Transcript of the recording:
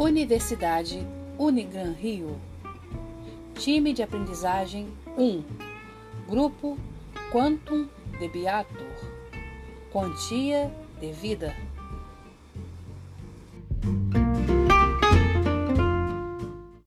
Universidade Unigran Rio. Time de aprendizagem 1. Grupo Quantum Debiator. Quantia de vida.